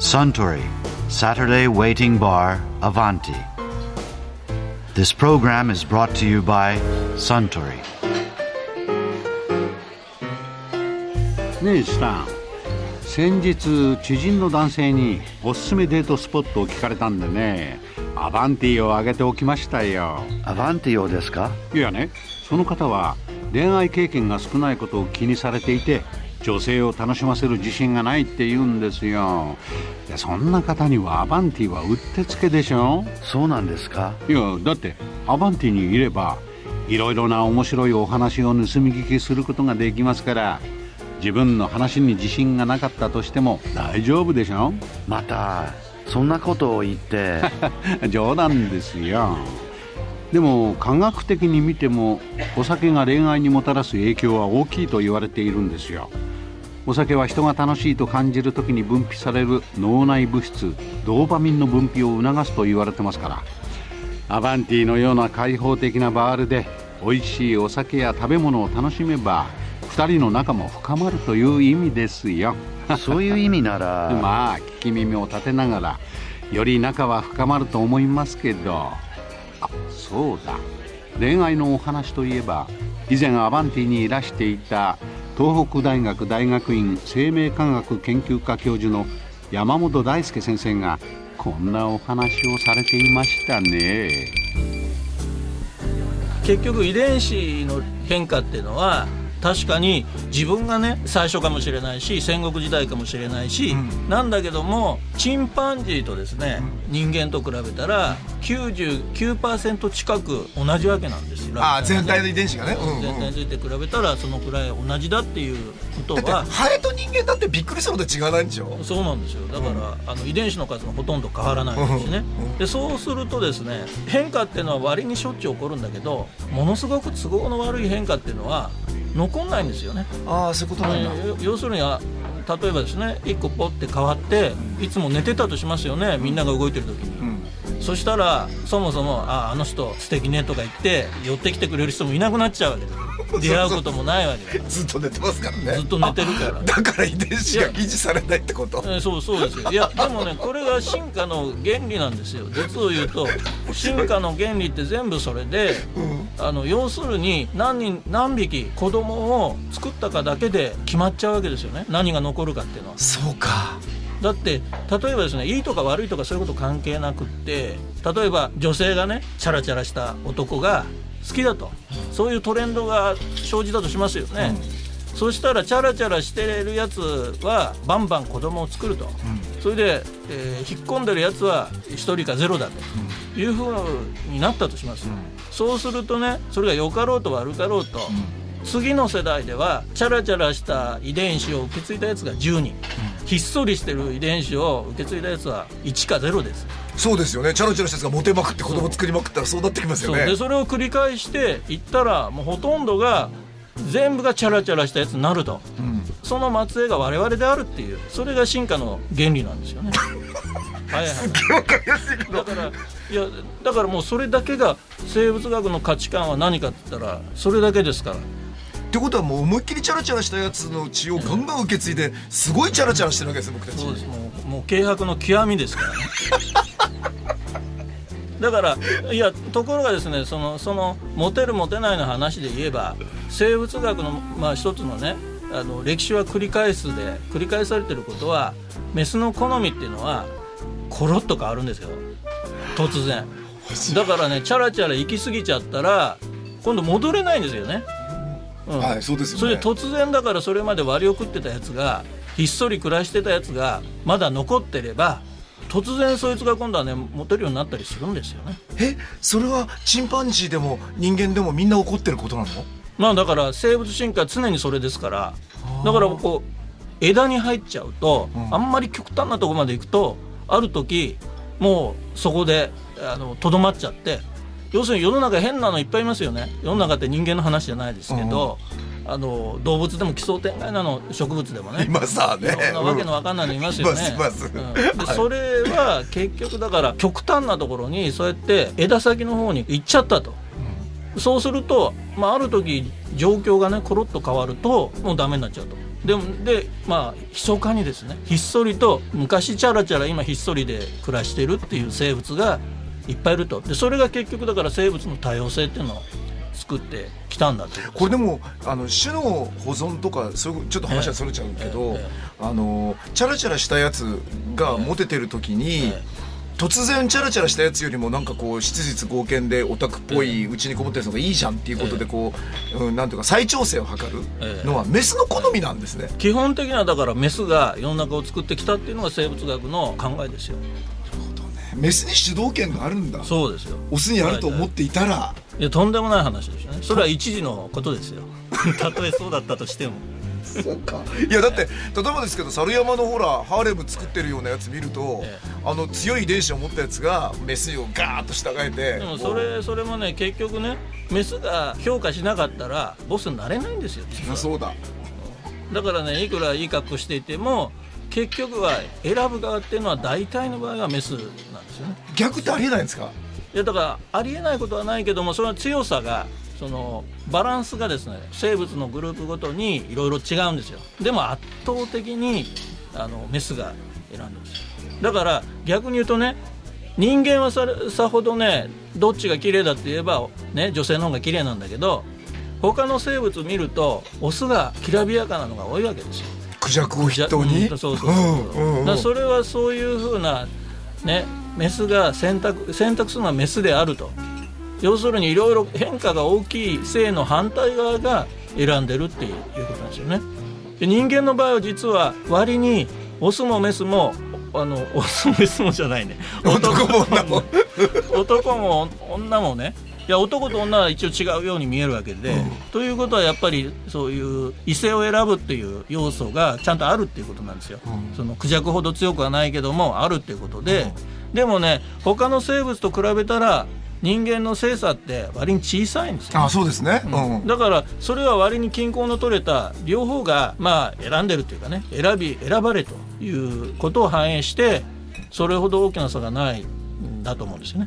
Suntory Saturday Waiting Bar Avanti. This program is brought to you by Suntory. ねえスタン先日知人の男性におすすめデートスポットを聞かれたんでねアバンティを挙げておきましたよ Avanti をですか？いやねその方は恋愛経験が少ないことを気にされていて女性を楽しませる自信がないって言うんですよ。いやそんな方にはアバンティはうってつけでしょ？そうなんですか？いやだってアバンティにいればいろいろな面白いお話を盗み聞きすることができますから自分の話に自信がなかったとしても大丈夫でしょ？またそんなことを言って。冗談ですよ。でも科学的に見てもお酒が恋愛にもたらす影響は大きいと言われているんですよお酒は人が楽しいと感じる時に分泌される脳内物質ドーパミンの分泌を促すと言われてますから。アバンティのような開放的なバールで美味しいお酒や食べ物を楽しめば2人の仲も深まるという意味ですよ。そういう意味なら。まあ聞き耳を立てながらより仲は深まると思いますけど。あそうだ。恋愛のお話といえば以前アバンティにいらしていた東北大学大学院生命科学研究科教授の山本大輔先生がこんなお話をされていましたね。結局遺伝子の変化っていうのは確かに自分がね最初かもしれないし戦国時代かもしれないし、なんだけどもチンパンジーとですね、人間と比べたら99%近く同じわけなんですよ。ああ全体ので遺伝子がね、うんうん。全体について比べたらそのくらい同じだっていうことはハエと人間だってびっくりするほど違わないんでしょ？そうなんですよ。だから、あの遺伝子の数もほとんど変わらないですしね、でそうするとですね変化っていうのは割にしょっちゅう起こるんだけどものすごく都合の悪い変化っていうのは残んないんですよね。ああそういうことなんだ、よ要するにあ例えばですね1個ポッて変わっていつも寝てたとしますよね。みんなが動いてる時に、うんそしたらそもそも「ああの人素敵ね」とか言って寄ってきてくれる人もいなくなっちゃうわけです 出会うこともないわけだ。ずっと寝てますからね。ずっと寝てるから。だから遺伝子が維持されないってこと？えーそうそうですよ。いやでもねこれが進化の原理なんですよ。実を言うと進化の原理って全部それで、あの要するに何人何匹子供を作ったかだけで決まっちゃうわけですよね。何が残るかっていうのは。そうかだって例えばですねいいとか悪いとかそういうこと関係なくって例えば女性がねチャラチャラした男が好きだと。そういうトレンドが生じたとしますよね、そしたらチャラチャラしてるやつはバンバン子供を作ると、それで、えー引っ込んでるやつは1人か0だと。いうふうになったとします、そうするとねそれが良かろうと悪かろうと、次の世代ではチャラチャラした遺伝子を受け継いだやつが10人、ひっそりしてる遺伝子を受け継いだやつは1か0です。そうですよね。チャラチャラしたやつがモテまくって子供作りまくったらそうなってきますよね。そう。でそれを繰り返していったらもうほとんどが全部がチャラチャラしたやつになると、その末裔が我々であるっていうそれが進化の原理なんですよね。はいはい。だからいやだからもうそれだけが生物学の価値観は何かって言ったらそれだけですからってことはもう思いっきりチャラチャラしたやつの血をガンガン受け継いですごいチャラチャラしてるわけです僕たち。そうです。もうもう軽薄の極みですからね。だからいやところがですねそのそのモテるモテないの話で言えば生物学の、まあ、一つのねあの歴史は繰り返すで繰り返されてることはメスの好みっていうのはコロッと変わるんですよ。突然。だからねチャラチャラ行き過ぎちゃったら今度戻れないんですよね、うん。はいそうですよね。それで突然だからそれまで割を食ってたやつがひっそり暮らしてたやつがまだ残ってれば突然そいつが今度はねモテるようになったりするんですよね。えそれはチンパンジーでも人間でもみんな怒ってることなの？まあだから生物進化は常にそれですからだからこう枝に入っちゃうと、あんまり極端なところまで行くとある時もうそこであのとどまっちゃって要するに世の中変なのいっぱいいますよね。世の中って人間の話じゃないですけど、あの動物でも奇想天外なの植物でもね。今さね。いろんなわけのわかんないのいますよね。でそれは結局だから極端なところにそうやって枝先の方に行っちゃったと。そうすると、まあ、ある時状況がねコロッと変わるともうダメになっちゃうと。でもでまあ密かにですね。ひっそりと昔チャラチャラ今ひっそりで暮らしてるっていう生物がいっぱいいると。でそれが結局だから生物の多様性っていうのを作ってきたんだというこれでもあの種の保存とかそういうちょっと話はそれちゃうけど、えええあのチャラチャラしたやつがモテてる時に、え突然チャラチャラしたやつよりもなんかこう質実剛健でオタクっぽいうちにこもってるのがいいじゃんっていうことでこう、うん、なんていうか再調整を図るのはメスの好みなんですね。基本的にはだからメスが世の中を作ってきたっていうのが生物学の考えですよメスに主導権があるんだ。そうですよ。オスにあると思っていたら。いやとんでもない話ですよね。それは一時のことですよ。たとえそうだったとしても。そうか。いやだって例えばですけど猿山のほらハーレム作ってるようなやつ見ると、えあの強い遺伝子を持ったやつがメスをガーッと従えてでもそれそれもね結局ねメスが評価しなかったらボスになれないんですよ。そうだ。だからねいくらいい格好していても結局は選ぶ側っていうのは大体の場合はメスなんですよね。逆ってありえないんですか？いやだからありえないことはないけどもその強さがそのバランスがですね生物のグループごとにいろいろ違うんですよ。でも圧倒的にあのメスが選んでるんです。よだから逆に言うとね人間はささほどねどっちが綺麗だって言えば、ね、女性の方が綺麗なんだけど他の生物見るとオスがきらびやかなのが多いわけですよクジャクを筆頭に？うんそうそうそうそれはそういうふうなねメスが選択選択するのはメスであると。要するにいろいろ変化が大きい性の反対側が選んでるっていうことなんですよね。で人間の場合は実は割にオスもメスもあのオスもメスもじゃないね。男も女も。男も女もねいや男と女は一応違うように見えるわけで、ということはやっぱりそういう異性を選ぶっていう要素がちゃんとあるっていうことなんですよ、そのクジャクほど強くはないけどもあるっていうことで、でもね他の生物と比べたら人間の性差って割に小さいんですよ。あそうですね、うん。だからそれは割に均衡の取れた両方がまあ選んでるというかね選び選ばれということを反映してそれほど大きな差がない。んだと思うんですよね。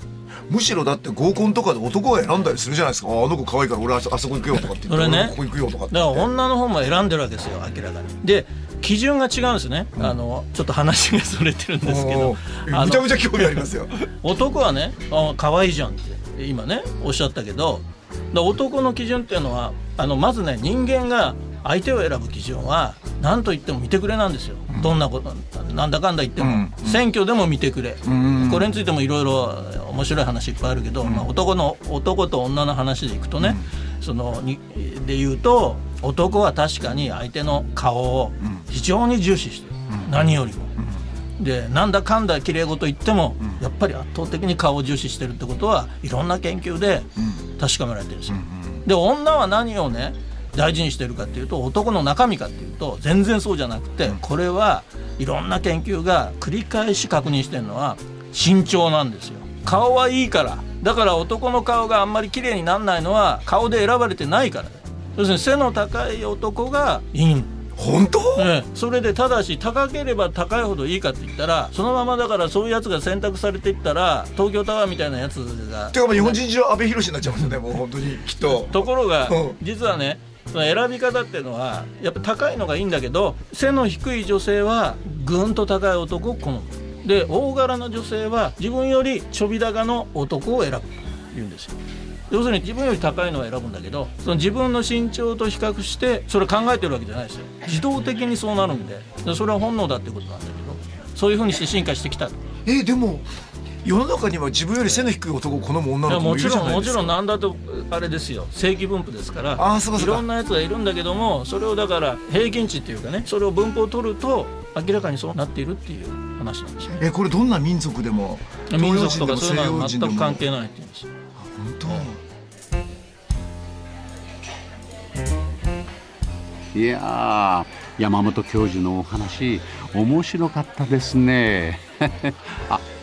むしろだって合コンとかで男が選んだりするじゃないですか。ああの子可愛いから俺あそこ行くよとかって言っね。俺ここ行くよとかって。だから女の方も選んでるわけですよ明らかに。で基準が違うんですね、あのちょっと話がそれてるんですけど。おーあのむちゃむちゃ興味ありますよ。男はねあ可愛いじゃんって今ねおっしゃったけど男の基準っていうのはあのまずね人間が相手を選ぶ基準は何と言っても見てくれなんですよ、どんなことなんだかんだ言っても、うん。選挙でも見てくれ、ん。これについてもいろいろ面白い話いっぱいあるけど、まあ、男の男と女の話でいくとね、そのにで言うと男は確かに相手の顔を非常に重視してる、何よりも。でなんだかんだ綺麗事言っても、やっぱり圧倒的に顔を重視してるってことはいろんな研究で確かめられてるんですよ。で女は何をね大事にしてるかっていうと男の中身かっていうと全然そうじゃなくて、これはいろんな研究が繰り返し確認してるのは身長なんですよ。顔はいいから。だから男の顔があんまり綺麗にならないのは顔で選ばれてないから。要するに背の高い男がいいん本当？ええ、それでただし高ければ高いほどいいかって言ったらそのままだからそういうやつが選択されていったら東京タワーみたいなやつが。てかもう日本人中阿部寛になっちゃいますよねもう本当にきっとところがうん実はねその選び方っていうのはやっぱ高いのがいいんだけど背の低い女性はぐんと高い男を好む。で大柄な女性は自分よりちょび高の男を選ぶ。と言うんですよ。要するに自分より高いのを選ぶんだけどその自分の身長と比較してそれ考えてるわけじゃないですよ。自動的にそうなるんでそれは本能だってことなんだけどそういうふうにして進化してきた。えでも世の中には自分より背の低い男を好む女の子もいるもちじゃないですか。ろんもちろんなんだとあれですよ。正規分布ですから。あーそうかそうか。いろんなやつがいるんだけどもそれをだから平均値っていうかねそれを分布を取ると明らかにそうなっているっていう話なんですよ。ねえこれどんな民族でも民族とかそういうのは全く関係ないっていうんですよ。本いやー山本教授のお話面白かったですね。あ